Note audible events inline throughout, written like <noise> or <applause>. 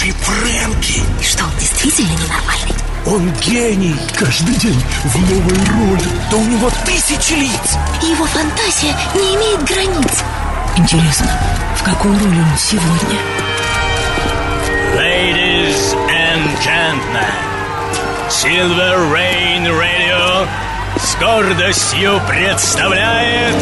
настоящий Фрэнки. И что, он действительно ненормальный? Он гений. Каждый день в новой роли. Да у него тысячи лиц. Его фантазия не имеет границ. Интересно, в какой роли он сегодня? Ladies and gentlemen, Silver Rain Radio с гордостью представляет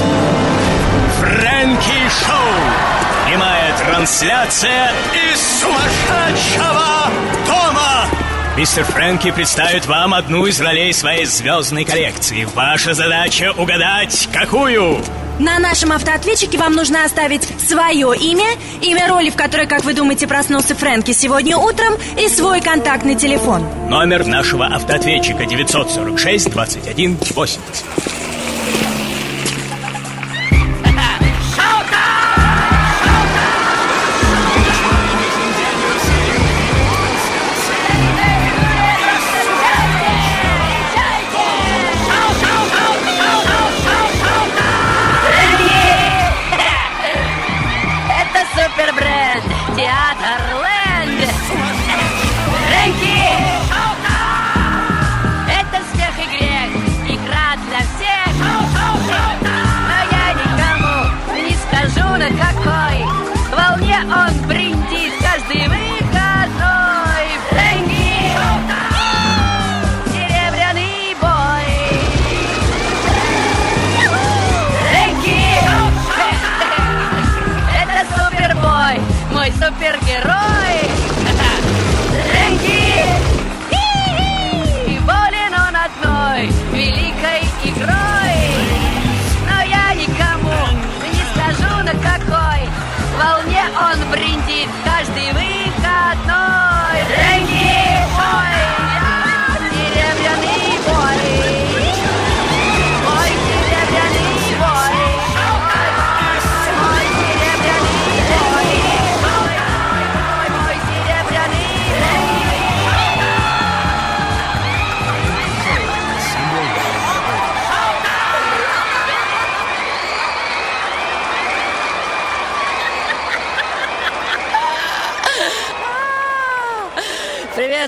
Фрэнки Шоу. Прямая трансляция из сумасшедшего дома. Мистер Фрэнки представит вам одну из ролей своей звездной коллекции. Ваша задача угадать, какую? На нашем автоответчике вам нужно оставить свое имя, имя роли, в которой, как вы думаете, проснулся Фрэнки сегодня утром, и свой контактный телефон. Номер нашего автоответчика 946 21 80.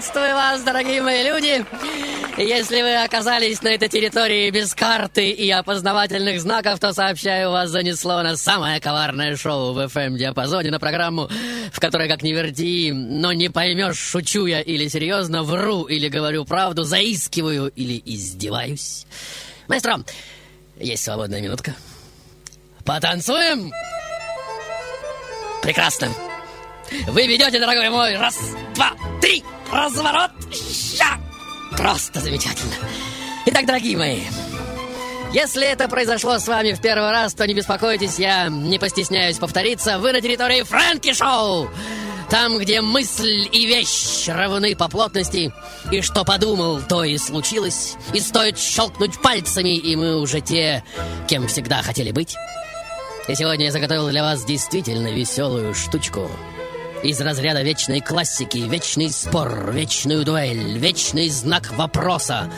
Приветствую вас, дорогие мои люди! Если вы оказались на этой территории без карты и опознавательных знаков, то сообщаю, вас занесло на самое коварное шоу в FM-диапазоне, на программу, в которой, как ни верти, но не поймешь, шучу я или серьезно, вру или говорю правду, заискиваю или издеваюсь. Маэстро, есть свободная минутка. Потанцуем? Прекрасно. Вы ведете, дорогой мой, раз, два, три, разворот, ща. Просто замечательно. Итак, дорогие мои, если это произошло с вами в первый раз, то не беспокойтесь, я не постесняюсь повториться. Вы на территории Фрэнки Шоу! Там, где мысль и вещь равны по плотности, и что подумал, то и случилось, и стоит щелкнуть пальцами, и мы уже те, кем всегда хотели быть. И сегодня я заготовил для вас действительно веселую штучку. Из разряда вечной классики, вечный спор, вечную дуэль, вечный знак вопроса.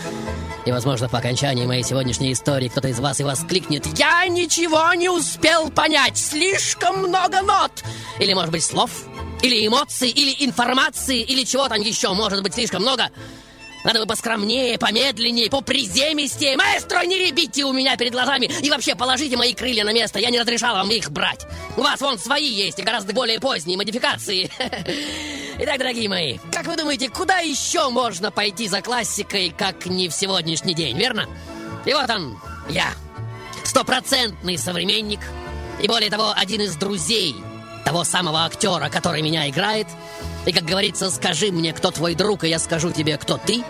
И, возможно, по окончании моей сегодняшней истории кто-то из вас и воскликнет «Я ничего не успел понять! Слишком много нот!» Или, может быть, слов? Или эмоций? Или информации? Или чего там еще может быть слишком много? Надо бы поскромнее, помедленнее, поприземистее. Маэстро, не ребите у меня перед глазами. И вообще, положите мои крылья на место. Я не разрешал вам их брать. У вас вон свои есть и гораздо более поздние модификации. <laughs> Итак, дорогие мои, как вы думаете, куда еще можно пойти за классикой, как не в сегодняшний день, верно? И вот он, я. Стопроцентный современник. И более того, один из друзей того самого актера, который меня играет. И, как говорится, скажи мне, кто твой друг, и я скажу тебе, кто ты.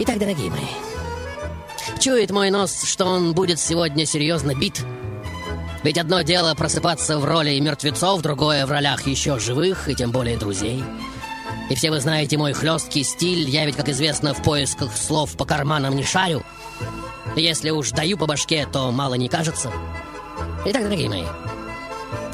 Итак, дорогие мои, чует мой нос, что он будет сегодня серьезно бит. Ведь одно дело просыпаться в роли мертвецов, другое в ролях еще живых, и тем более друзей. И все вы знаете мой хлесткий стиль, я ведь, как известно, в поисках слов по карманам не шарю. Если уж даю по башке, то мало не кажется. Итак, дорогие мои,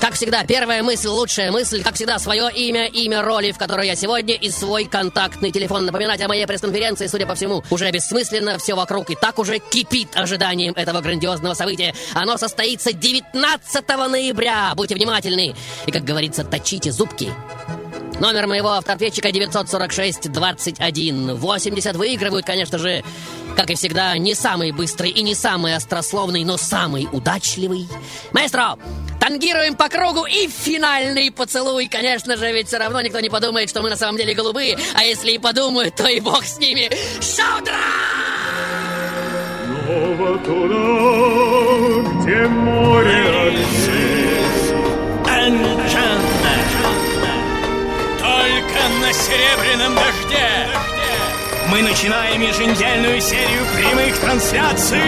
как всегда, первая мысль, лучшая мысль, как всегда, свое имя, имя роли, в которой я сегодня, и свой контактный телефон. Напоминать о моей пресс-конференции, судя по всему, уже бессмысленно, все вокруг и так уже кипит ожиданием этого грандиозного события. Оно состоится 19 ноября, будьте внимательны. И, как говорится, точите зубки. Номер моего автоответчика 946-21-80. Выигрывают, конечно же, как и всегда, не самый быстрый и не самый острословный, но самый удачливый. Маэстро, тангируем по кругу и финальный поцелуй. Конечно же, ведь все равно никто не подумает, что мы на самом деле голубые. А если и подумают, то и бог с ними. Шаудра! Снова туда, где море Анджанна. Серебряном дожде. Мы начинаем еженедельную серию прямых трансляций.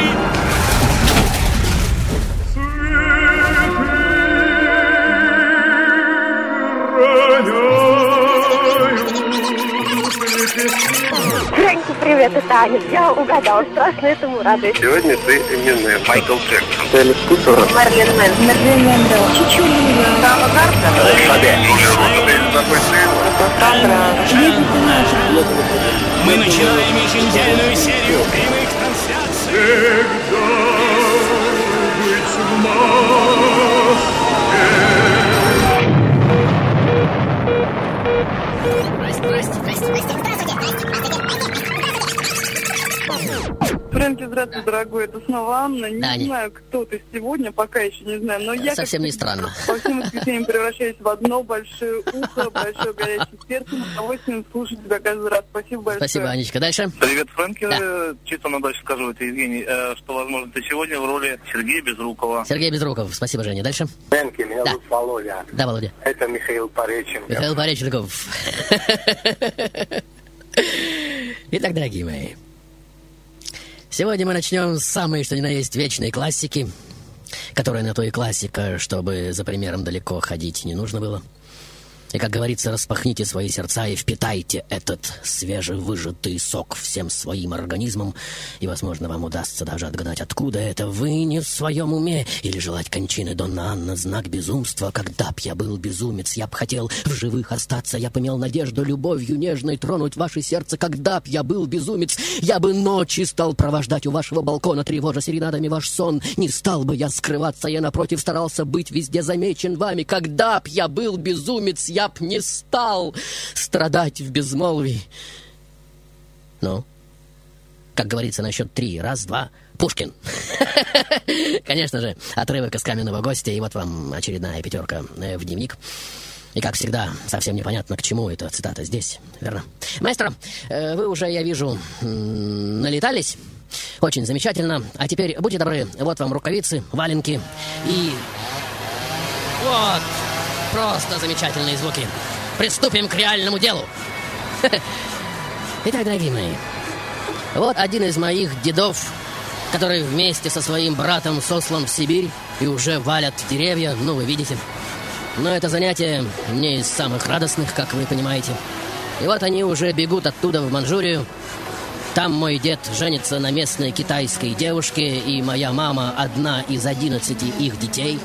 Фрэнки, привет, это Аня. Я угадал, страшно этому радуюсь. Сегодня ты именная. Майкл Джексон. Элис Купер. Марлен Мэн. Марлен Мэндо. Чичулина. Сава Мы начинаем еженедельную серию прямых трансляций. Фрэнки, здравствуй, дорогой, это снова Анна. Не Да, знаю, кто ты сегодня, пока еще не знаю, но я Совсем не странно. По всем воскресеньям превращаюсь в одно большое ухо, большое горячее сердце. С удовольствием слушать тебя каждый раз. Спасибо большое. Спасибо, Анечка. Дальше. Привет, Фрэнки. Да. Чисто на даче скажу, это Евгений, э, что, возможно, ты сегодня в роли Сергея Безрукова. Сергей Безруков. Спасибо, Женя. Дальше. Фрэнки, меня Да. зовут Володя. Да, Володя. Это Михаил Пореченко. Михаил Пореченков. <laughs> Итак, дорогие мои, сегодня мы начнем с самой, что ни на есть, вечной классики, которая на то и классика, чтобы за примером далеко ходить не нужно было. И, как говорится, распахните свои сердца и впитайте этот свежевыжатый сок всем своим организмом, и, возможно, вам удастся даже отгадать, откуда это вы не в своем уме, или желать кончины Донна Анна знак безумства. Когда б я был безумец, я б хотел в живых остаться, я б имел надежду любовью нежной тронуть ваше сердце. Когда б я был безумец, я бы ночи стал провождать у вашего балкона, тревожа серенадами ваш сон. Не стал бы я скрываться, я, напротив, старался быть везде замечен вами. Когда б я был безумец, я б не стал страдать в безмолвии. Ну, как говорится, на счет три. Раз, два. Пушкин. <laughs> Конечно же, отрывок из каменного гостя, и вот вам очередная пятерка э, в дневник. И, как всегда, совсем непонятно, к чему эта цитата здесь, верно? Маэстро, э, вы уже, я вижу, налетались. Очень замечательно. А теперь, будьте добры, вот вам рукавицы, валенки и... Вот, просто замечательные звуки. Приступим к реальному делу. <laughs> Итак, дорогие мои, вот один из моих дедов, который вместе со своим братом сослан в Сибирь и уже валят деревья, ну, вы видите. Но это занятие не из самых радостных, как вы понимаете. И вот они уже бегут оттуда в Манчжурию. Там мой дед женится на местной китайской девушке, и моя мама одна из одиннадцати их детей.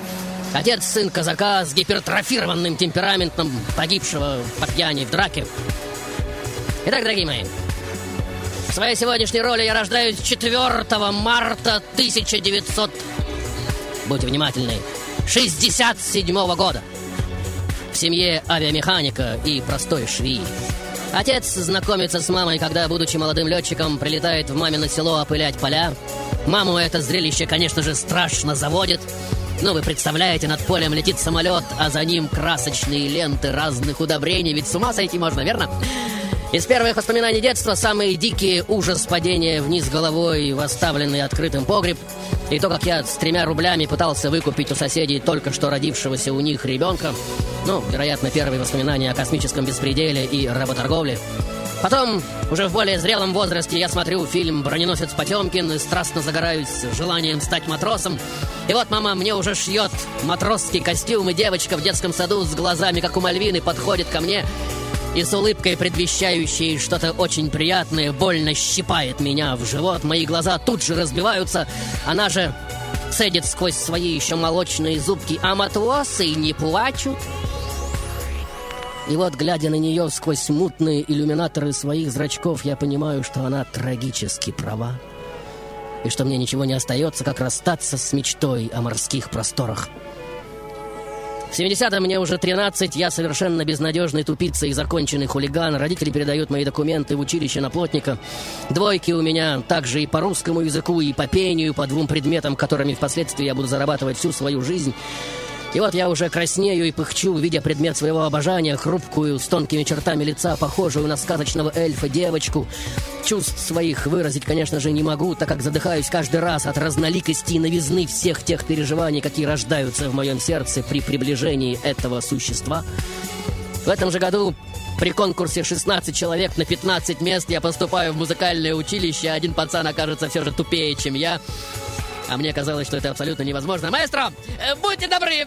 Отец сын казака с гипертрофированным темпераментом, погибшего по пьяни в драке. Итак, дорогие мои, в своей сегодняшней роли я рождаюсь 4 марта 1900... Будьте внимательны. 67 года. В семье авиамеханика и простой швеи. Отец знакомится с мамой, когда, будучи молодым летчиком, прилетает в мамино село опылять поля. Маму это зрелище, конечно же, страшно заводит. Ну, вы представляете, над полем летит самолет, а за ним красочные ленты разных удобрений. Ведь с ума сойти можно, верно? Из первых воспоминаний детства самые дикие ужас падения вниз головой в оставленный открытым погреб. И то, как я с тремя рублями пытался выкупить у соседей только что родившегося у них ребенка. Ну, вероятно, первые воспоминания о космическом беспределе и работорговле. Потом, уже в более зрелом возрасте, я смотрю фильм «Броненосец Потемкин» и страстно загораюсь желанием стать матросом. И вот мама мне уже шьет матросский костюм, и девочка в детском саду с глазами, как у Мальвины, подходит ко мне и с улыбкой, предвещающей что-то очень приятное, больно щипает меня в живот. Мои глаза тут же разбиваются. Она же цедит сквозь свои еще молочные зубки. А матросы не плачут. И вот, глядя на нее сквозь мутные иллюминаторы своих зрачков, я понимаю, что она трагически права. И что мне ничего не остается, как расстаться с мечтой о морских просторах. В 70-м мне уже 13, я совершенно безнадежный тупица и законченный хулиган. Родители передают мои документы в училище на плотника. Двойки у меня также и по русскому языку, и по пению, по двум предметам, которыми впоследствии я буду зарабатывать всю свою жизнь. И вот я уже краснею и пыхчу, видя предмет своего обожания, хрупкую, с тонкими чертами лица, похожую на сказочного эльфа девочку. Чувств своих выразить, конечно же, не могу, так как задыхаюсь каждый раз от разноликости и новизны всех тех переживаний, какие рождаются в моем сердце при приближении этого существа. В этом же году при конкурсе 16 человек на 15 мест я поступаю в музыкальное училище, а один пацан окажется все же тупее, чем я. А мне казалось, что это абсолютно невозможно. Маэстро, э, будьте добры, э,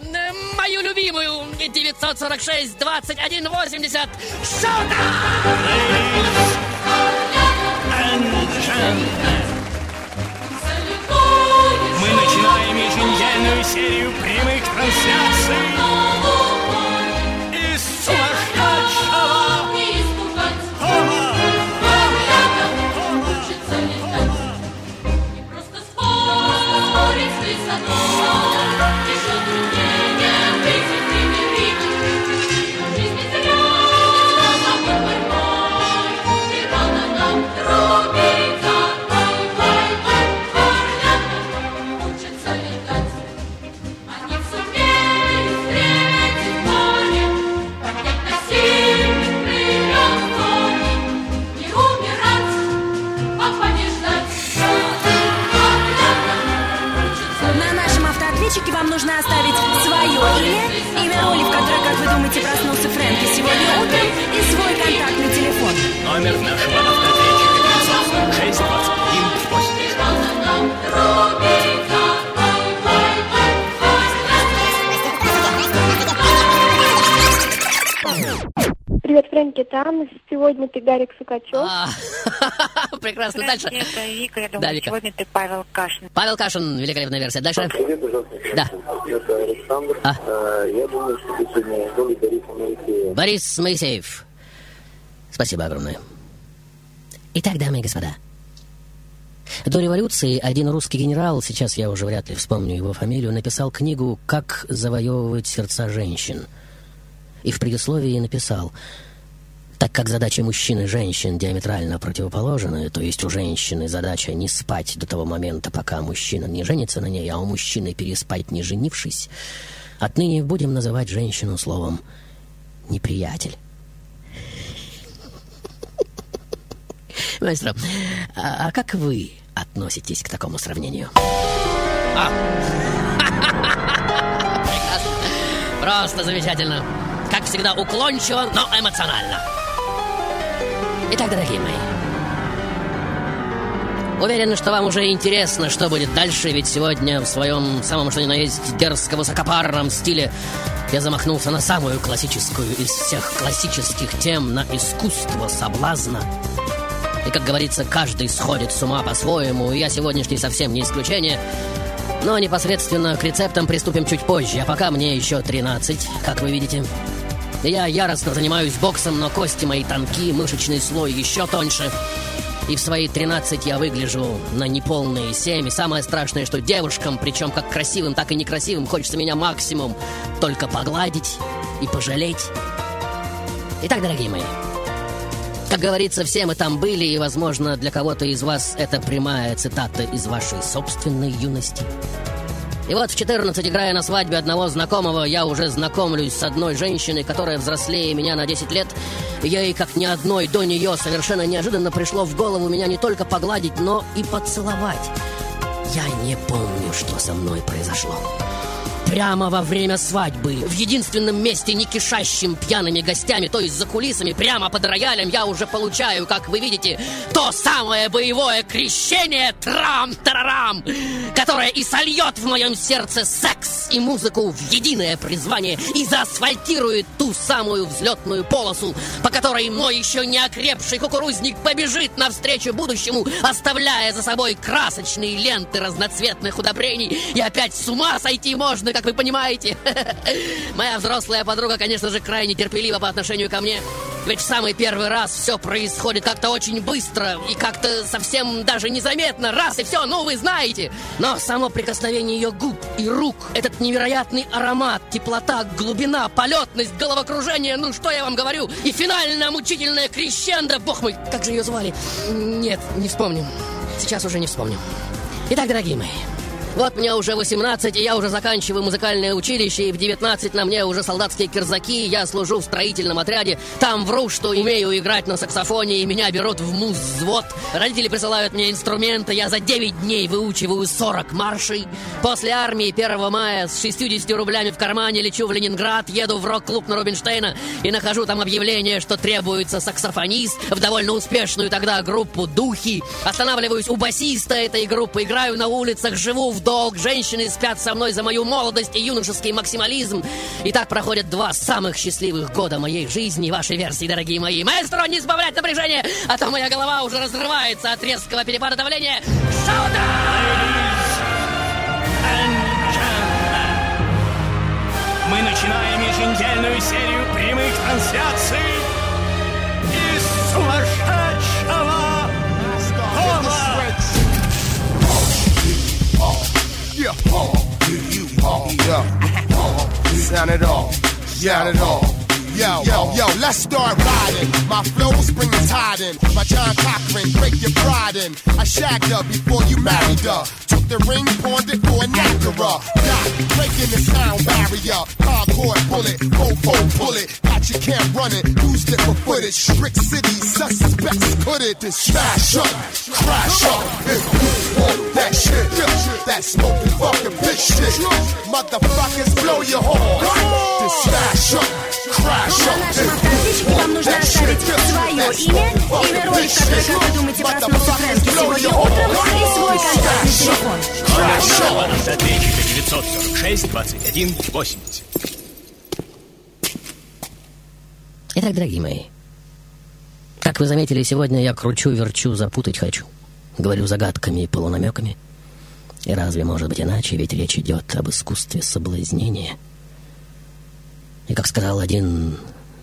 мою любимую 946-2180 Шута! Мы начинаем еженедельную серию прямых трансляций сегодня ты Гарик Сукачев. А, <laughs> Прекрасно. Дальше. Это Вика, я думаю, сегодня ты Павел Кашин. Павел Кашин, великолепная версия. Дальше. Да. Это Александр. А. Э, Я думаю, что ты сегодня Моисеева. Борис Моисеев. Спасибо огромное. Итак, дамы и господа. До революции один русский генерал, сейчас я уже вряд ли вспомню его фамилию, написал книгу «Как завоевывать сердца женщин». И в предисловии написал так как задачи мужчин и женщин диаметрально противоположны, то есть у женщины задача не спать до того момента, пока мужчина не женится на ней, а у мужчины переспать не женившись, отныне будем называть женщину словом «неприятель». Маэстро, а, а как вы относитесь к такому сравнению? А. <laughs> Просто замечательно. Как всегда, уклончиво, но эмоционально. Итак, дорогие мои, Уверен, что вам уже интересно, что будет дальше, ведь сегодня в своем самом что ни на есть дерзко-высокопарном стиле я замахнулся на самую классическую из всех классических тем, на искусство соблазна. И, как говорится, каждый сходит с ума по-своему, и я сегодняшний совсем не исключение. Но непосредственно к рецептам приступим чуть позже, а пока мне еще 13, как вы видите. Я яростно занимаюсь боксом, но кости мои тонкие, мышечный слой еще тоньше. И в свои 13 я выгляжу на неполные 7. И самое страшное, что девушкам, причем как красивым, так и некрасивым, хочется меня максимум только погладить и пожалеть. Итак, дорогие мои, как говорится, все мы там были, и, возможно, для кого-то из вас это прямая цитата из вашей собственной юности. И вот в 14, играя на свадьбе одного знакомого, я уже знакомлюсь с одной женщиной, которая взрослее меня на 10 лет. Ей, как ни одной до нее, совершенно неожиданно пришло в голову меня не только погладить, но и поцеловать. Я не помню, что со мной произошло. Прямо во время свадьбы, в единственном месте, не кишащим пьяными гостями, то есть за кулисами, прямо под роялем, я уже получаю, как вы видите, то самое боевое крещение трам-тарарам, которое и сольет в моем сердце секс и музыку в единое призвание и заасфальтирует ту самую взлетную полосу, по которой мой еще не окрепший кукурузник побежит навстречу будущему, оставляя за собой красочные ленты разноцветных удобрений. И опять с ума сойти можно, как вы понимаете. <laughs> Моя взрослая подруга, конечно же, крайне терпелива по отношению ко мне. Ведь в самый первый раз все происходит как-то очень быстро и как-то совсем даже незаметно. Раз и все, ну вы знаете. Но само прикосновение ее губ и рук, этот невероятный аромат, теплота, глубина, полетность, головокружение, ну что я вам говорю? И финальная мучительная крещендо, бог мой, как же ее звали? Нет, не вспомню. Сейчас уже не вспомню. Итак, дорогие мои, вот мне уже 18, и я уже заканчиваю музыкальное училище, и в 19 на мне уже солдатские кирзаки, я служу в строительном отряде, там вру, что умею играть на саксофоне, и меня берут в муз-взвод. Родители присылают мне инструменты, я за 9 дней выучиваю 40 маршей. После армии 1 мая с 60 рублями в кармане лечу в Ленинград, еду в рок-клуб на Рубинштейна и нахожу там объявление, что требуется саксофонист в довольно успешную тогда группу «Духи». Останавливаюсь у басиста этой группы, играю на улицах, живу в долг, женщины спят со мной за мою молодость и юношеский максимализм. И так проходят два самых счастливых года моей жизни, вашей версии, дорогие мои. Маэстро, не избавлять напряжение, а то моя голова уже разрывается от резкого перепада давления. Мы начинаем еженедельную серию прямых трансляций Yeah, do you pump it sound it all, shout it all. Yo, yo, yo, let's start riding. My flows bring the tide in. My John Cochran, break your pride in. I shagged her before you married her. Took the ring, pawned it for a Niagara. Got breaking the sound barrier. Hardcore bullet, fofo bullet. Got you can't run it. Used it for footage. Brick City suspects could it. Then smash up, crash up. If you want that shit, that smoking fucking bitch shit. Motherfuckers blow your horn. Then smash up, crash На нашем автоответчике вам нужно оставить свое имя, имя роли, в которой, как вы думаете, проснулся Фрэнки сегодня утром, и свой контактный телефон. Номер автоответчика 946 21 80. Итак, дорогие мои, как вы заметили, сегодня я кручу-верчу, запутать хочу. Говорю загадками и полунамеками. И разве может быть иначе, ведь речь идет об искусстве соблазнения. И как сказал один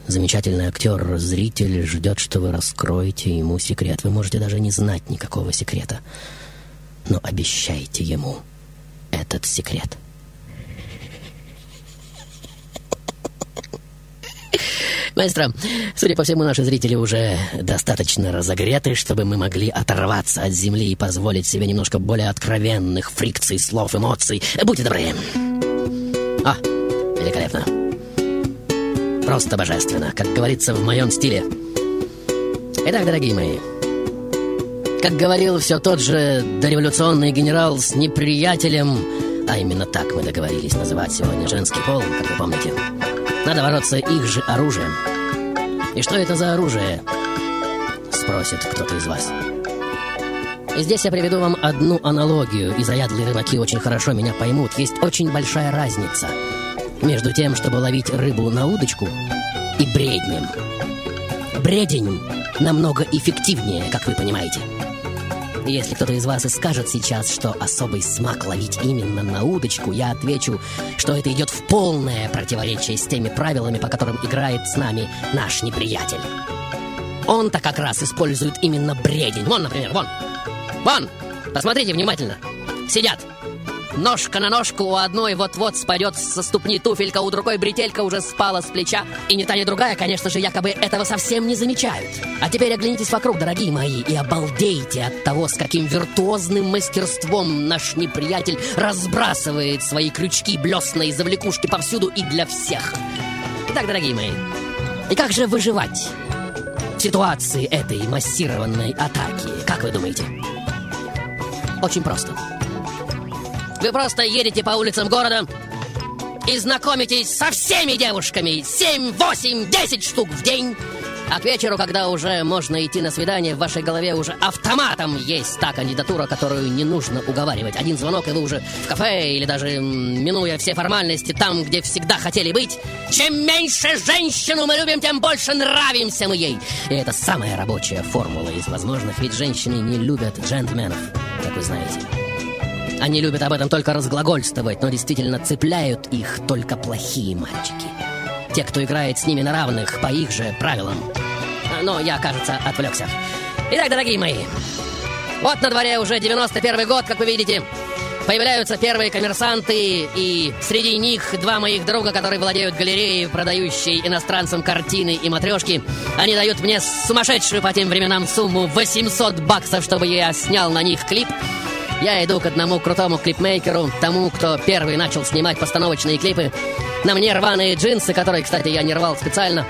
замечательный актер, зритель ждет, что вы раскроете ему секрет. Вы можете даже не знать никакого секрета, но обещайте ему этот секрет. Маэстро, судя по всему, наши зрители уже достаточно разогреты, чтобы мы могли оторваться от земли и позволить себе немножко более откровенных фрикций, слов, эмоций. Будьте добры. А, великолепно. Просто божественно, как говорится в моем стиле. Итак, дорогие мои, как говорил все тот же дореволюционный генерал с неприятелем, а именно так мы договорились называть сегодня женский пол, как вы помните, надо бороться их же оружием. И что это за оружие? Спросит кто-то из вас. И здесь я приведу вам одну аналогию, и заядлые рыбаки очень хорошо меня поймут. Есть очень большая разница между тем, чтобы ловить рыбу на удочку, и бреднем. Бредень намного эффективнее, как вы понимаете. Если кто-то из вас и скажет сейчас, что особый смак ловить именно на удочку, я отвечу, что это идет в полное противоречие с теми правилами, по которым играет с нами наш неприятель. Он-то как раз использует именно бредень. Вон, например, вон. Вон, посмотрите внимательно. Сидят. Ножка на ножку у одной вот-вот спадет со ступни туфелька, у другой бретелька уже спала с плеча. И ни та, ни другая, конечно же, якобы этого совсем не замечают. А теперь оглянитесь вокруг, дорогие мои, и обалдейте от того, с каким виртуозным мастерством наш неприятель разбрасывает свои крючки, блесна и завлекушки повсюду и для всех. Итак, дорогие мои, и как же выживать в ситуации этой массированной атаки? Как вы думаете? Очень просто. Вы просто едете по улицам города и знакомитесь со всеми девушками. 7, 8, 10 штук в день. А к вечеру, когда уже можно идти на свидание, в вашей голове уже автоматом есть та кандидатура, которую не нужно уговаривать. Один звонок, и вы уже в кафе, или даже минуя все формальности, там, где всегда хотели быть. Чем меньше женщину мы любим, тем больше нравимся мы ей. И это самая рабочая формула из возможных, ведь женщины не любят джентльменов, как вы знаете. Они любят об этом только разглагольствовать, но действительно цепляют их только плохие мальчики. Те, кто играет с ними на равных, по их же правилам. но я, кажется, отвлекся. Итак, дорогие мои, вот на дворе уже 91 год, как вы видите. Появляются первые коммерсанты, и среди них два моих друга, которые владеют галереей, продающей иностранцам картины и матрешки. Они дают мне сумасшедшую по тем временам сумму 800 баксов, чтобы я снял на них клип. Я иду к одному крутому клипмейкеру, тому, кто первый начал снимать постановочные клипы. На мне рваные джинсы, которые, кстати, я не рвал специально.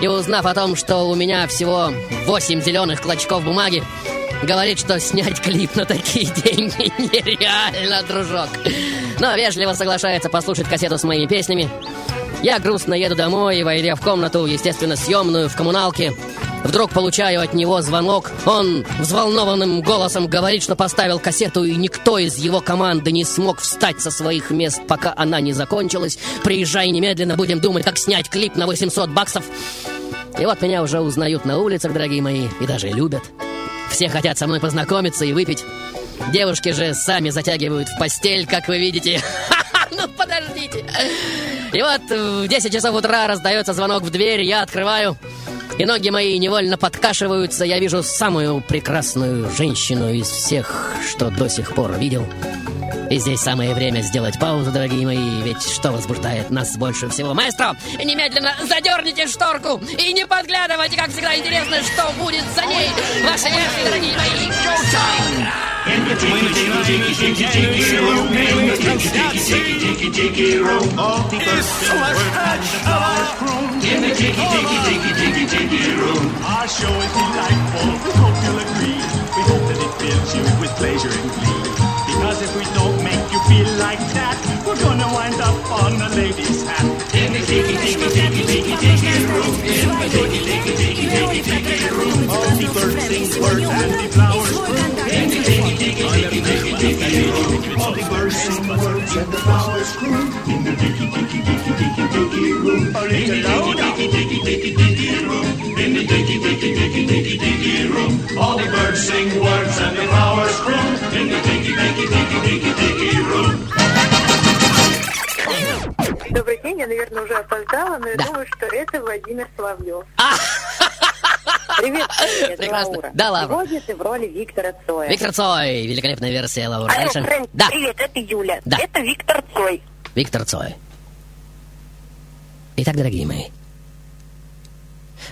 И узнав о том, что у меня всего 8 зеленых клочков бумаги, Говорит, что снять клип на такие <laughs> деньги нереально, дружок. Но вежливо соглашается послушать кассету с моими песнями. Я грустно еду домой и, войдя в комнату, естественно, съемную в коммуналке, вдруг получаю от него звонок. Он взволнованным голосом говорит, что поставил кассету, и никто из его команды не смог встать со своих мест, пока она не закончилась. Приезжай немедленно, будем думать, как снять клип на 800 баксов. И вот меня уже узнают на улицах, дорогие мои, и даже любят. Все хотят со мной познакомиться и выпить. Девушки же сами затягивают в постель, как вы видите. <laughs> Ну, подождите. И вот в 10 часов утра раздается звонок в дверь, я открываю, и ноги мои невольно подкашиваются. Я вижу самую прекрасную женщину из всех, что до сих пор видел. И здесь самое время сделать паузу, дорогие мои, ведь что возбуждает нас больше всего? Маэстро, немедленно задерните шторку и не подглядывайте, как всегда интересно, что будет за ней. Ваши версии, дорогие мои. In between the lines, tinky tinky rope, it comes down to tinky tinky rope. All is so much of. In the tinky tinky tinky tinky tinky rope. Our show is delightful. We hope you'll agree. We hope that it fills you with pleasure and glee. Because if we don't make you feel like that, we're gonna wind up on a lady's hat. In the tiki tiki tiki tiki tiki room, in the tiki tiki tiki tiki tiki room, all the birds sing words and the flowers bloom. In the tiki tiki tiki tiki tiki room, all the birds sing words and the flowers bloom. In the tiki tiki tiki tiki tiki room, a little louder. Tiki tiki tiki tiki room, in the tiki tiki tiki tiki tiki room, all the birds sing words and the flowers bloom. In the tiki Добрый день, я, наверное, уже опоздала, но я думаю, что это Владимир Соловьев. Привет, привет, <laughs> Прекрасно. Лаура. Да, Лаура. Сегодня ты в роли Виктора Цоя. Виктор Цой, великолепная версия Лаура. Алло, Дальше. Фрэнк, Да, привет, это Юля. Да. Это Виктор Цой. Виктор Цой. Итак, дорогие мои,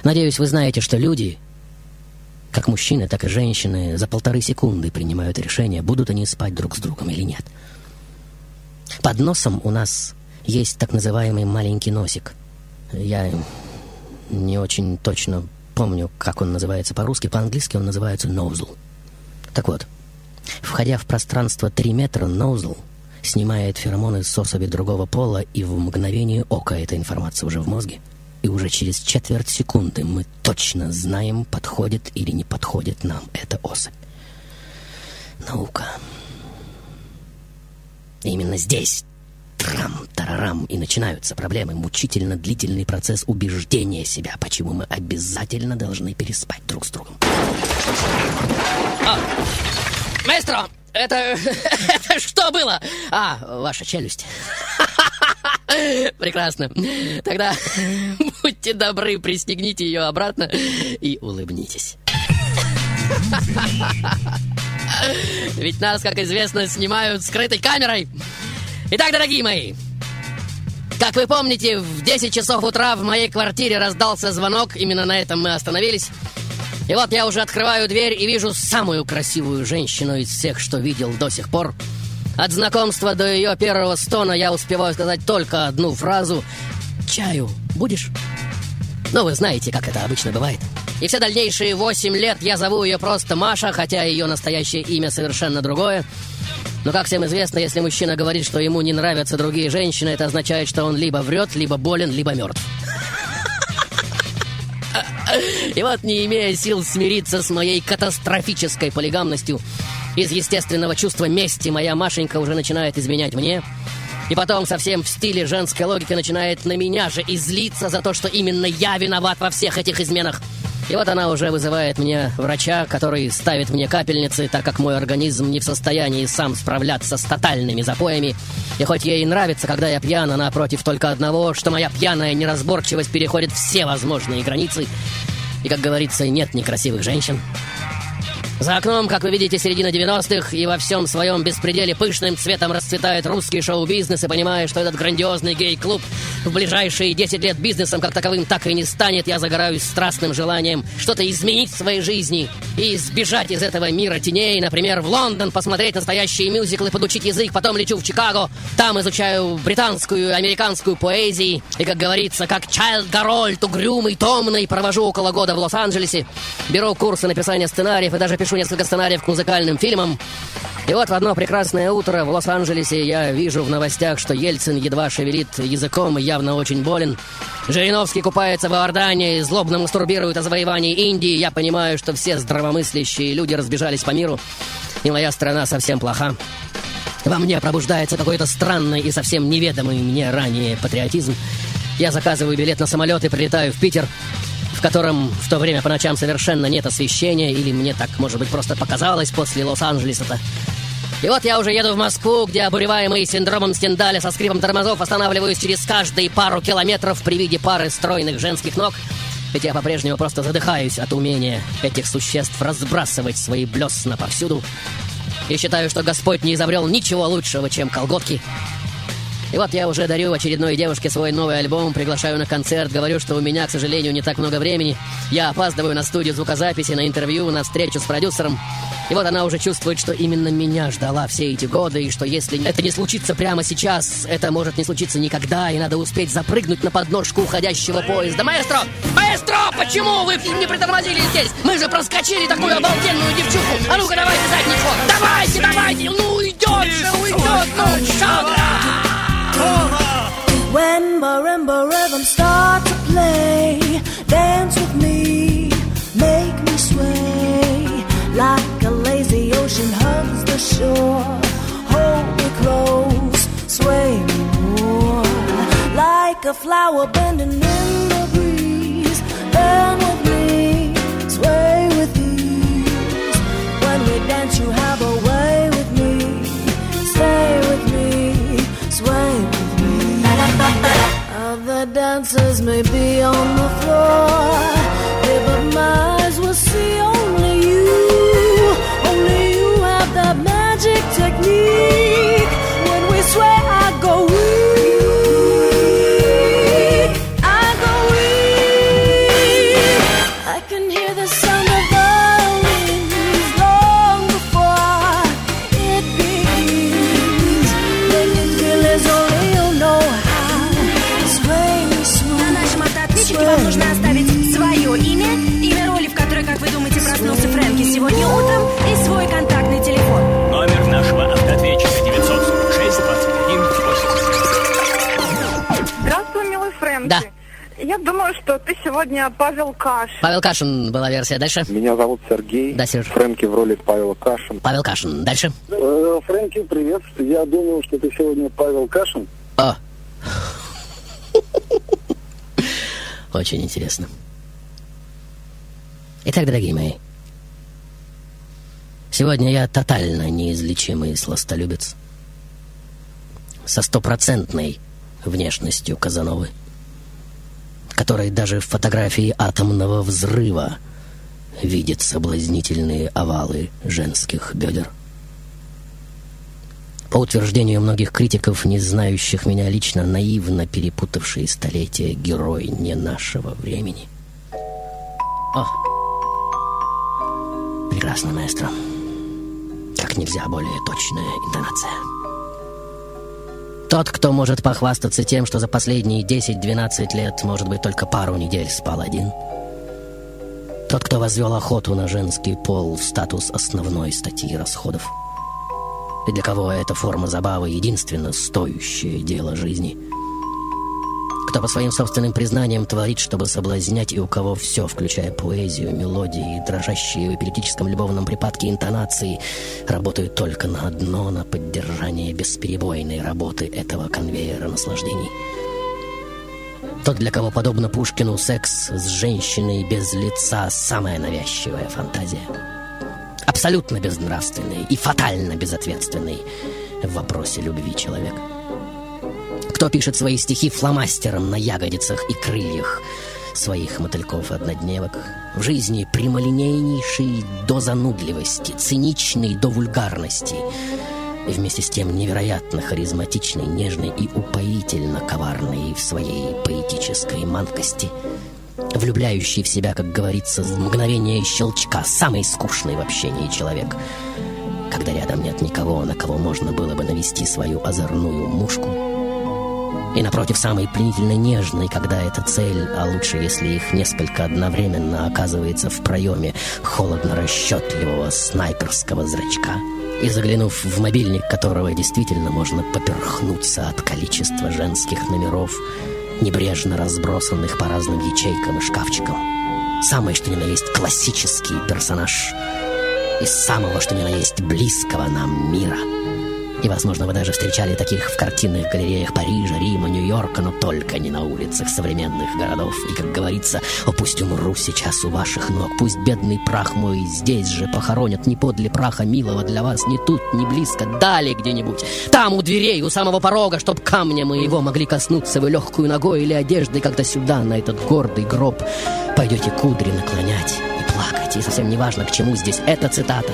надеюсь, вы знаете, что люди, как мужчины, так и женщины, за полторы секунды принимают решение, будут они спать друг с другом или нет. Под носом у нас есть так называемый маленький носик. Я не очень точно помню, как он называется по-русски. По-английски он называется nozzle. Так вот, входя в пространство 3 метра, nozzle снимает феромоны с особи другого пола, и в мгновение ока эта информация уже в мозге. И уже через четверть секунды мы точно знаем, подходит или не подходит нам эта особь. Наука. Именно здесь трам-тарарам и начинаются проблемы. Мучительно длительный процесс убеждения себя, почему мы обязательно должны переспать друг с другом. А, маэстро, это <laughs> что было? А, ваша челюсть. <laughs> Прекрасно. Тогда <laughs> будьте добры, пристегните ее обратно и улыбнитесь. <laughs> Ведь нас, как известно, снимают скрытой камерой. Итак, дорогие мои, как вы помните, в 10 часов утра в моей квартире раздался звонок, именно на этом мы остановились. И вот я уже открываю дверь и вижу самую красивую женщину из всех, что видел до сих пор. От знакомства до ее первого стона я успеваю сказать только одну фразу «Чаю будешь?» Ну, вы знаете, как это обычно бывает. И все дальнейшие восемь лет я зову ее просто Маша, хотя ее настоящее имя совершенно другое. Но, как всем известно, если мужчина говорит, что ему не нравятся другие женщины, это означает, что он либо врет, либо болен, либо мертв. <laughs> И вот, не имея сил смириться с моей катастрофической полигамностью, из естественного чувства мести моя Машенька уже начинает изменять мне. И потом совсем в стиле женской логики начинает на меня же излиться за то, что именно я виноват во всех этих изменах. И вот она уже вызывает мне врача, который ставит мне капельницы, так как мой организм не в состоянии сам справляться с тотальными запоями. И хоть ей нравится, когда я пьян, она против только одного, что моя пьяная неразборчивость переходит все возможные границы. И, как говорится, нет некрасивых женщин. За окном, как вы видите, середина 90-х, и во всем своем беспределе пышным цветом расцветает русский шоу-бизнес, и понимая, что этот грандиозный гей-клуб в ближайшие 10 лет бизнесом как таковым так и не станет, я загораюсь страстным желанием что-то изменить в своей жизни и сбежать из этого мира теней, например, в Лондон, посмотреть настоящие мюзиклы, подучить язык, потом лечу в Чикаго, там изучаю британскую американскую поэзии, и, как говорится, как Чайлд Гарольд, угрюмый, томный, провожу около года в Лос-Анджелесе, беру курсы написания сценариев и даже пишу несколько сценариев к музыкальным фильмам. И вот в одно прекрасное утро в Лос-Анджелесе я вижу в новостях, что Ельцин едва шевелит языком и явно очень болен. Жириновский купается в Иордании, злобно мастурбирует о завоевании Индии. Я понимаю, что все здравомыслящие люди разбежались по миру, и моя страна совсем плоха. Во мне пробуждается какой-то странный и совсем неведомый мне ранее патриотизм. Я заказываю билет на самолет и прилетаю в Питер котором в то время по ночам совершенно нет освещения, или мне так, может быть, просто показалось после Лос-Анджелеса-то. И вот я уже еду в Москву, где обуреваемый синдромом Стендаля со скрипом тормозов останавливаюсь через каждые пару километров при виде пары стройных женских ног. Ведь я по-прежнему просто задыхаюсь от умения этих существ разбрасывать свои блесна повсюду. И считаю, что Господь не изобрел ничего лучшего, чем колготки. И вот я уже дарю очередной девушке свой новый альбом, приглашаю на концерт, говорю, что у меня, к сожалению, не так много времени. Я опаздываю на студию звукозаписи, на интервью, на встречу с продюсером. И вот она уже чувствует, что именно меня ждала все эти годы, и что если это не случится прямо сейчас, это может не случиться никогда, и надо успеть запрыгнуть на подножку уходящего поезда. Маэстро! Маэстро! Почему вы не притормозили здесь? Мы же проскочили такую обалденную девчуху! А ну-ка, давайте задничку! Давайте, давайте! Ну, уйдет же, уйдет! Ну, шагра! When marimba rhythms start to play, dance with me, make me sway like a lazy ocean hugs the shore. Hold me close, sway me more like a flower bending Other dancers may be on the floor, yeah, but my eyes will see only you. Only you have that magic technique. Думаю, что ты сегодня Павел Каш. Павел Кашин была версия. Дальше. Меня зовут Сергей. Да, Серж. Фрэнки в роли Павела Кашин. Павел Кашин. Дальше. Э, Фрэнки, привет. Я думаю, что ты сегодня Павел Кашин. О. <laughs> Очень интересно. Итак, дорогие мои, сегодня я тотально неизлечимый сластолюбец. Со стопроцентной внешностью Казановы, который даже в фотографии атомного взрыва видит соблазнительные овалы женских бедер. По утверждению многих критиков, не знающих меня лично, наивно перепутавшие столетия герой не нашего времени. О! Прекрасно, маэстро. Как нельзя более точная интонация. Тот, кто может похвастаться тем, что за последние 10-12 лет, может быть, только пару недель спал один. Тот, кто возвел охоту на женский пол в статус основной статьи расходов. И для кого эта форма забавы единственно стоящее дело жизни. Кто по своим собственным признаниям творит, чтобы соблазнять, и у кого все, включая поэзию, мелодии, дрожащие в эпилептическом любовном припадке интонации, работают только на одно, на поддержание бесперебойной работы этого конвейера наслаждений. Тот, для кого, подобно Пушкину, секс с женщиной без лица – самая навязчивая фантазия. Абсолютно безнравственный и фатально безответственный в вопросе любви человек. Кто пишет свои стихи фломастером на ягодицах и крыльях, своих мотыльков-однодневок, в жизни прямолинейнейший до занудливости, циничный до вульгарности, и вместе с тем невероятно харизматичный, нежный и упоительно коварный в своей поэтической манкости, влюбляющий в себя, как говорится, с мгновения щелчка, самый скучный в общении человек, когда рядом нет никого, на кого можно было бы навести свою озорную мушку, и напротив, самый пленительно нежный, когда эта цель, а лучше, если их несколько одновременно оказывается в проеме холодно-расчетливого снайперского зрачка. И заглянув в мобильник, которого действительно можно поперхнуться от количества женских номеров, небрежно разбросанных по разным ячейкам и шкафчикам. Самый, что ни на есть, классический персонаж из самого, что ни на есть, близкого нам мира — и, возможно, вы даже встречали таких в картинных галереях Парижа, Рима, Нью-Йорка, но только не на улицах современных городов. И, как говорится, «О, пусть умру сейчас у ваших ног, пусть бедный прах мой здесь же похоронят, не подле праха милого для вас, не тут, не близко, далее где-нибудь, там у дверей, у самого порога, чтоб камня моего могли коснуться вы легкую ногой или одеждой, когда сюда, на этот гордый гроб, пойдете кудри наклонять и плакать, и совсем не важно, к чему здесь эта цитата.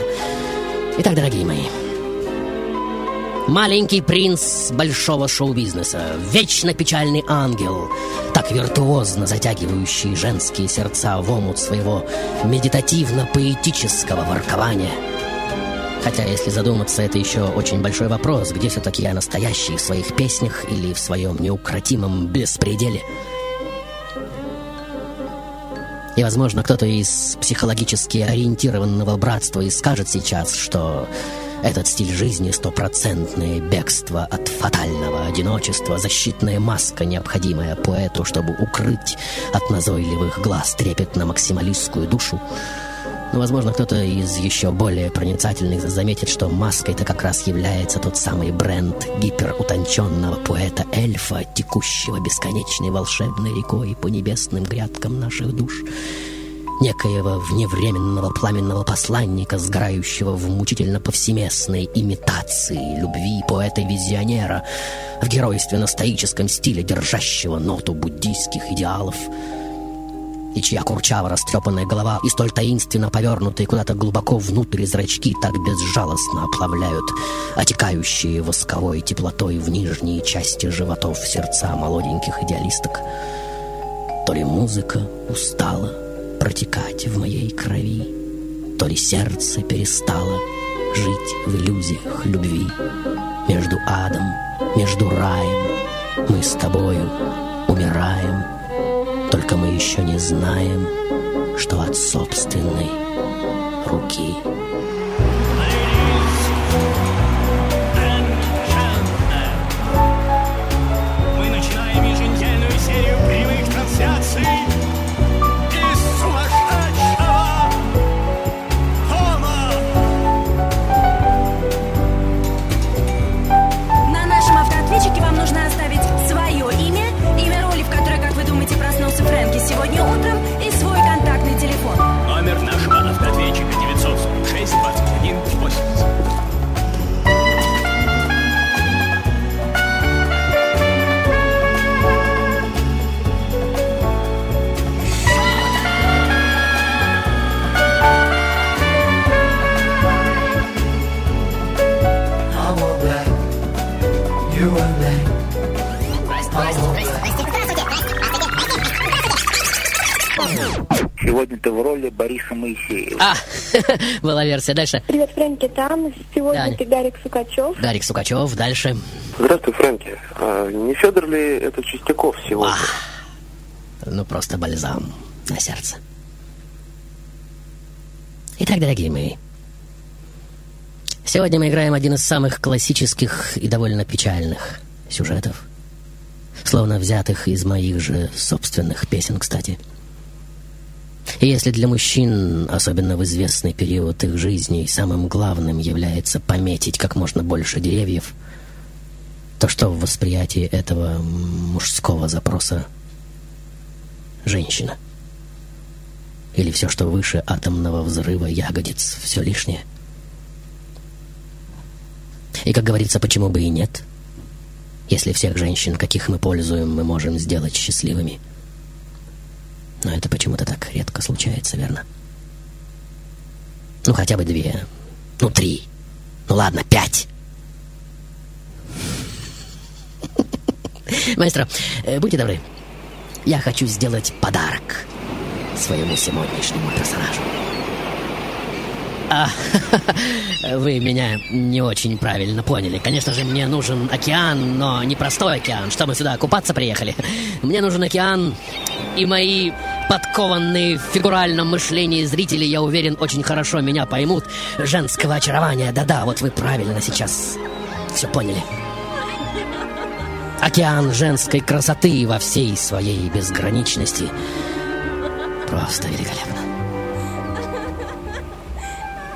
Итак, дорогие мои, Маленький принц большого шоу-бизнеса, вечно печальный ангел, так виртуозно затягивающий женские сердца в омут своего медитативно-поэтического воркования. Хотя, если задуматься, это еще очень большой вопрос, где все-таки я настоящий в своих песнях или в своем неукротимом беспределе. И, возможно, кто-то из психологически ориентированного братства и скажет сейчас, что этот стиль жизни — стопроцентное бегство от фатального одиночества, защитная маска, необходимая поэту, чтобы укрыть от назойливых глаз трепетно максималистскую душу. Но, возможно, кто-то из еще более проницательных заметит, что маской-то как раз является тот самый бренд гиперутонченного поэта-эльфа, текущего бесконечной волшебной рекой по небесным грядкам наших душ — некоего вневременного пламенного посланника, сгорающего в мучительно повсеместной имитации любви поэта-визионера, в геройственно-стоическом стиле, держащего ноту буддийских идеалов, и чья курчаво растрепанная голова и столь таинственно повернутые куда-то глубоко внутрь зрачки так безжалостно оплавляют отекающие восковой теплотой в нижние части животов сердца молоденьких идеалисток. То ли музыка устала, протекать в моей крови, то ли сердце перестало жить в иллюзиях любви. Между адом, между раем мы с тобою умираем, только мы еще не знаем, что от собственной руки. Сегодня ты в роли Бориса Моисеева. А, <laughs> была версия. Дальше. Привет, Фрэнки, там. Сегодня Дань. ты Гарик Сукачев. Гарик Сукачев. Дальше. Здравствуй, Фрэнки. А не Федор ли это Чистяков сегодня? Ну, просто бальзам на сердце. Итак, дорогие мои, сегодня мы играем один из самых классических и довольно печальных сюжетов, словно взятых из моих же собственных песен, кстати. И если для мужчин, особенно в известный период их жизни, самым главным является пометить как можно больше деревьев, то что в восприятии этого мужского запроса женщина? Или все, что выше атомного взрыва ягодиц, все лишнее? И, как говорится, почему бы и нет, если всех женщин, каких мы пользуем, мы можем сделать счастливыми? Но это почему-то так редко случается, верно? Ну, хотя бы две. Ну, три. Ну, ладно, пять. Маэстро, э, будьте добры. Я хочу сделать подарок своему сегодняшнему персонажу. А, <laughs> вы меня не очень правильно поняли. Конечно же, мне нужен океан, но не простой океан, что мы сюда купаться приехали. Мне нужен океан, и мои подкованные в фигуральном мышлении зрители, я уверен, очень хорошо меня поймут. Женского очарования, да-да, вот вы правильно сейчас все поняли. Океан женской красоты во всей своей безграничности. Просто великолепно.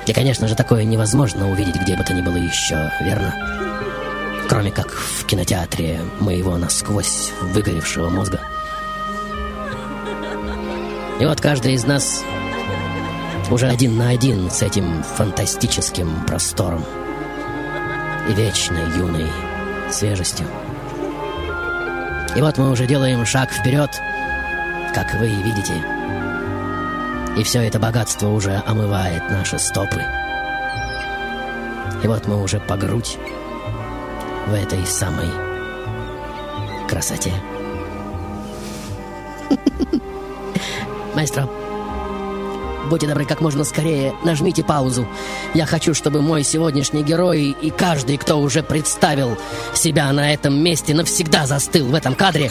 И, конечно же, такое невозможно увидеть где бы то ни было еще, верно? Кроме как в кинотеатре моего насквозь выгоревшего мозга. И вот каждый из нас уже один на один с этим фантастическим простором и вечной юной свежестью. И вот мы уже делаем шаг вперед, как вы видите. И все это богатство уже омывает наши стопы. И вот мы уже по грудь в этой самой красоте. <laughs> Маэстро, будьте добры, как можно скорее нажмите паузу. Я хочу, чтобы мой сегодняшний герой и каждый, кто уже представил себя на этом месте, навсегда застыл в этом кадре.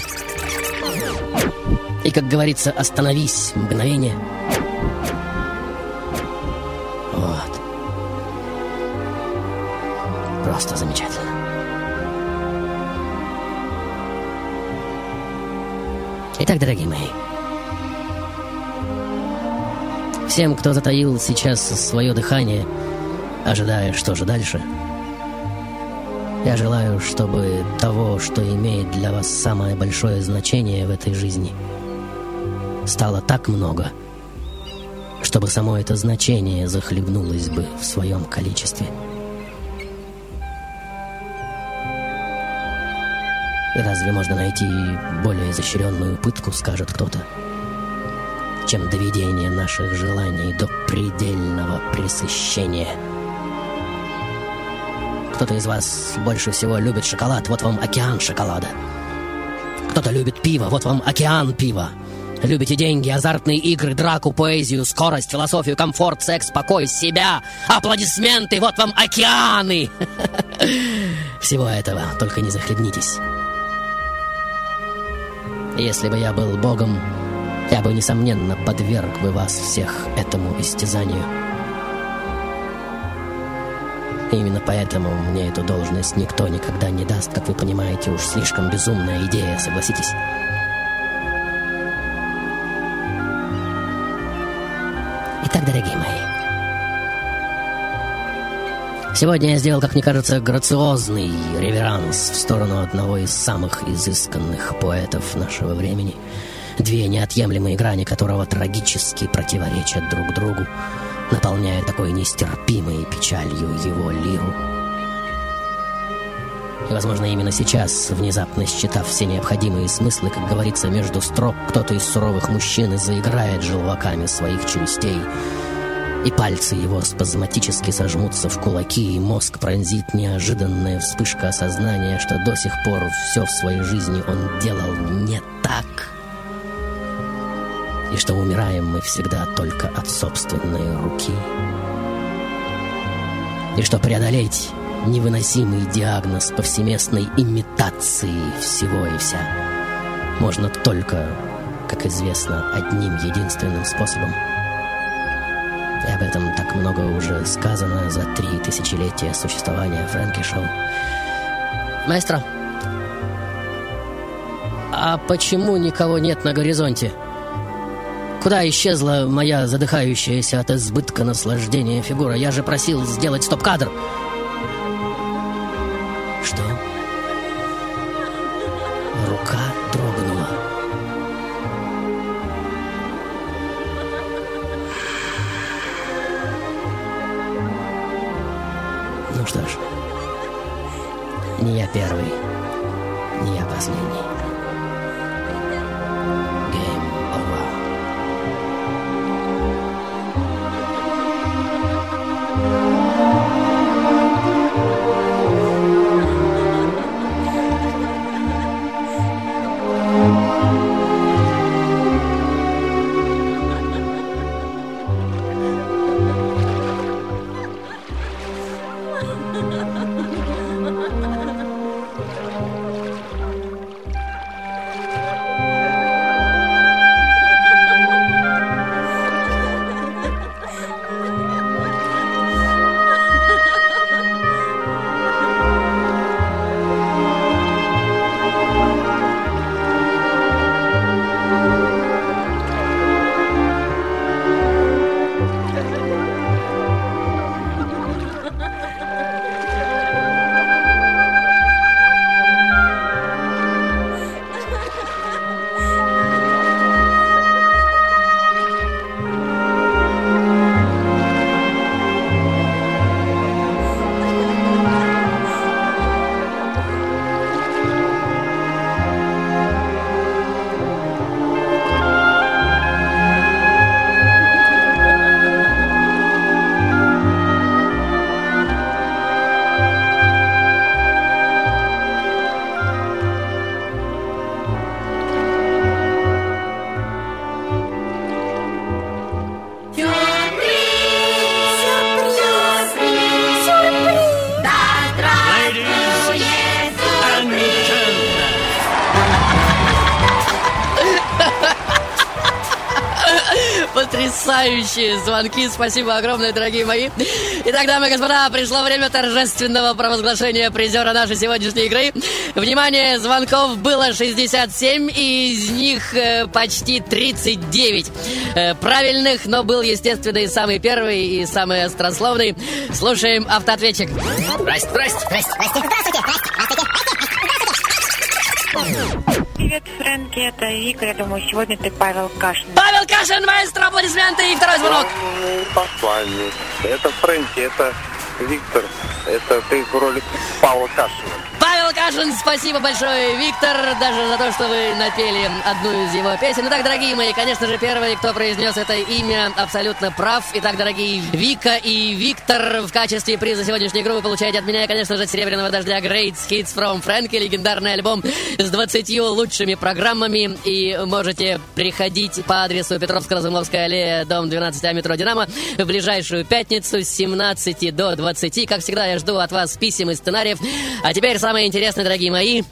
И, как говорится, остановись мгновение. Итак, дорогие мои, всем, кто затаил сейчас свое дыхание, ожидая, что же дальше, я желаю, чтобы того, что имеет для вас самое большое значение в этой жизни, стало так много, чтобы само это значение захлебнулось бы в своем количестве. Разве можно найти более изощренную пытку, скажет кто-то, чем доведение наших желаний до предельного пресыщения? Кто-то из вас больше всего любит шоколад, вот вам океан шоколада. Кто-то любит пиво, вот вам океан пива. Любите деньги, азартные игры, драку, поэзию, скорость, философию, комфорт, секс, покой, себя, аплодисменты, вот вам океаны. <laughs> Всего этого, только не захлебнитесь. Если бы я был богом, я бы, несомненно, подверг бы вас всех этому истязанию. Именно поэтому мне эту должность никто никогда не даст, как вы понимаете, уж слишком безумная идея, согласитесь? Итак, дорогие мои, сегодня я сделал, как мне кажется, грациозный реверанс в сторону одного из самых изысканных поэтов нашего времени, две неотъемлемые грани которого трагически противоречат друг другу, наполняя такой нестерпимой печалью его лиру. И, возможно, именно сейчас, внезапно считав все необходимые смыслы, как говорится, между строк, кто-то из суровых мужчин заиграет желваками своих челюстей, и пальцы его спазматически сожмутся в кулаки, и мозг пронзит неожиданная вспышка осознания, что до сих пор все в своей жизни он делал не так. И что умираем мы всегда только от собственной руки. И что преодолеть невыносимый диагноз повсеместной имитации всего и вся можно только, как известно, одним единственным способом. И об этом так много уже сказано за три тысячелетия существования Фрэнки Шоу. Маэстро, а почему никого нет на горизонте? Куда исчезла моя задыхающаяся от избытка наслаждения фигура? Я же просил сделать стоп-кадр. Первый, Потрясающие звонки. Спасибо огромное, дорогие мои. Итак, дамы и господа, пришло время торжественного провозглашения призера нашей сегодняшней игры. Внимание, звонков было 67, и из них э, почти 39 э, правильных, но был, естественно, и самый первый, и самый острословный. Слушаем автоответчик. Здрасте, здрасте. Здрасте, здрасте. Здравствуйте, здрасте, здравствуйте. Привет, Фрэнки, это Вика. Я думаю, сегодня ты Павел Кашин. Павел Кашин, маэстро, аплодисменты и второй звонок. Посланник. Это Фрэнки, это Виктор. Это ты в роли Павла Кашина. Кашин, спасибо большое, Виктор, даже за то, что вы напели одну из его песен. Итак, дорогие мои, конечно же, первый, кто произнес это имя, абсолютно прав. Итак, дорогие Вика и Виктор, в качестве приза сегодняшней игры вы получаете от меня, конечно же, «Серебряного дождя» Great Hits from Frankie, легендарный альбом с 20 лучшими программами. И можете приходить по адресу Петровско-Разумовская аллея, дом 12 а метро «Динамо» в ближайшую пятницу с 17 до 20. Как всегда, я жду от вас писем и сценариев. А теперь самое интересное, дорогие мои,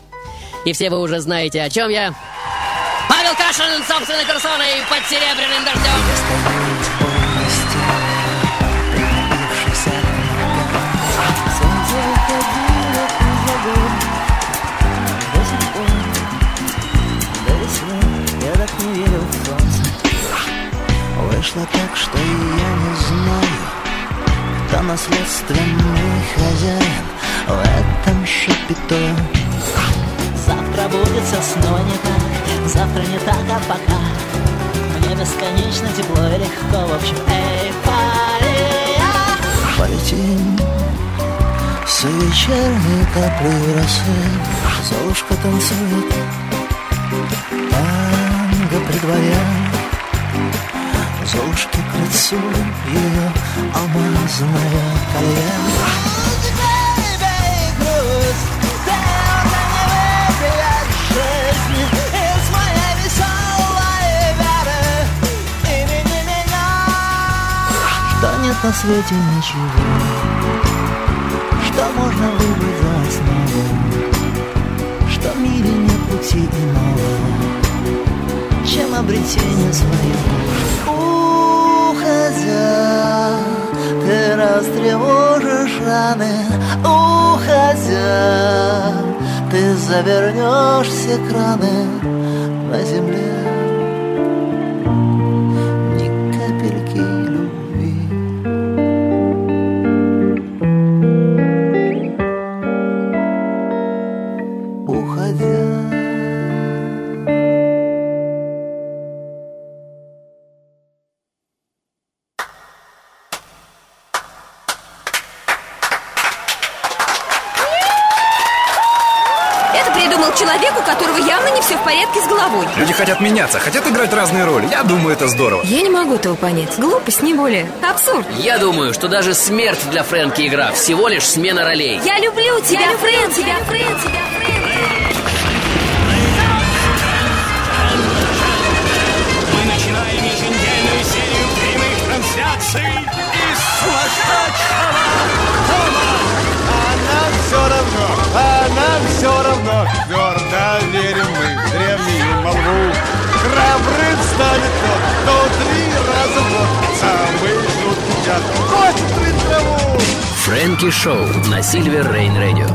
и все вы уже знаете, о чем я. Павел Кашин собственной персоной под серебряным дождем. Вышло так, что я не знаю Кто наследственный хозяин В этом шапито Завтра будет все снова не так Завтра не так, а пока. Мне бесконечно тепло и легко В общем, эйфория Полетим с вечерней каплей росы. Золушка танцует танго при дворе. Золушке к лицу ее алмазное колье нет на свете ничего Что можно выбрать за основу Что в мире нет пути иного? Чем обретение своего? Уходя, ты растревожишь раны. Уходя, ты завернешь все краны на земле меняться, хотят играть разные роли. Я думаю, это здорово. Я не могу этого понять. Глупость, не более. Абсурд. Я думаю, что даже смерть для Фрэнки игра всего лишь смена ролей. Я люблю тебя, Фрэн, тебя, Фрэн, тебя, Фрэн. Мы начинаем еженедельную серию прямых трансляций из сумасшедшего дома. А нам все равно, а нам все равно Твердо верим мы в древнюю молву Храбрым станет тот, кто три раза в год Самый жуткий час косит траву Фрэнки Шоу на Сильвер Рейн Радио.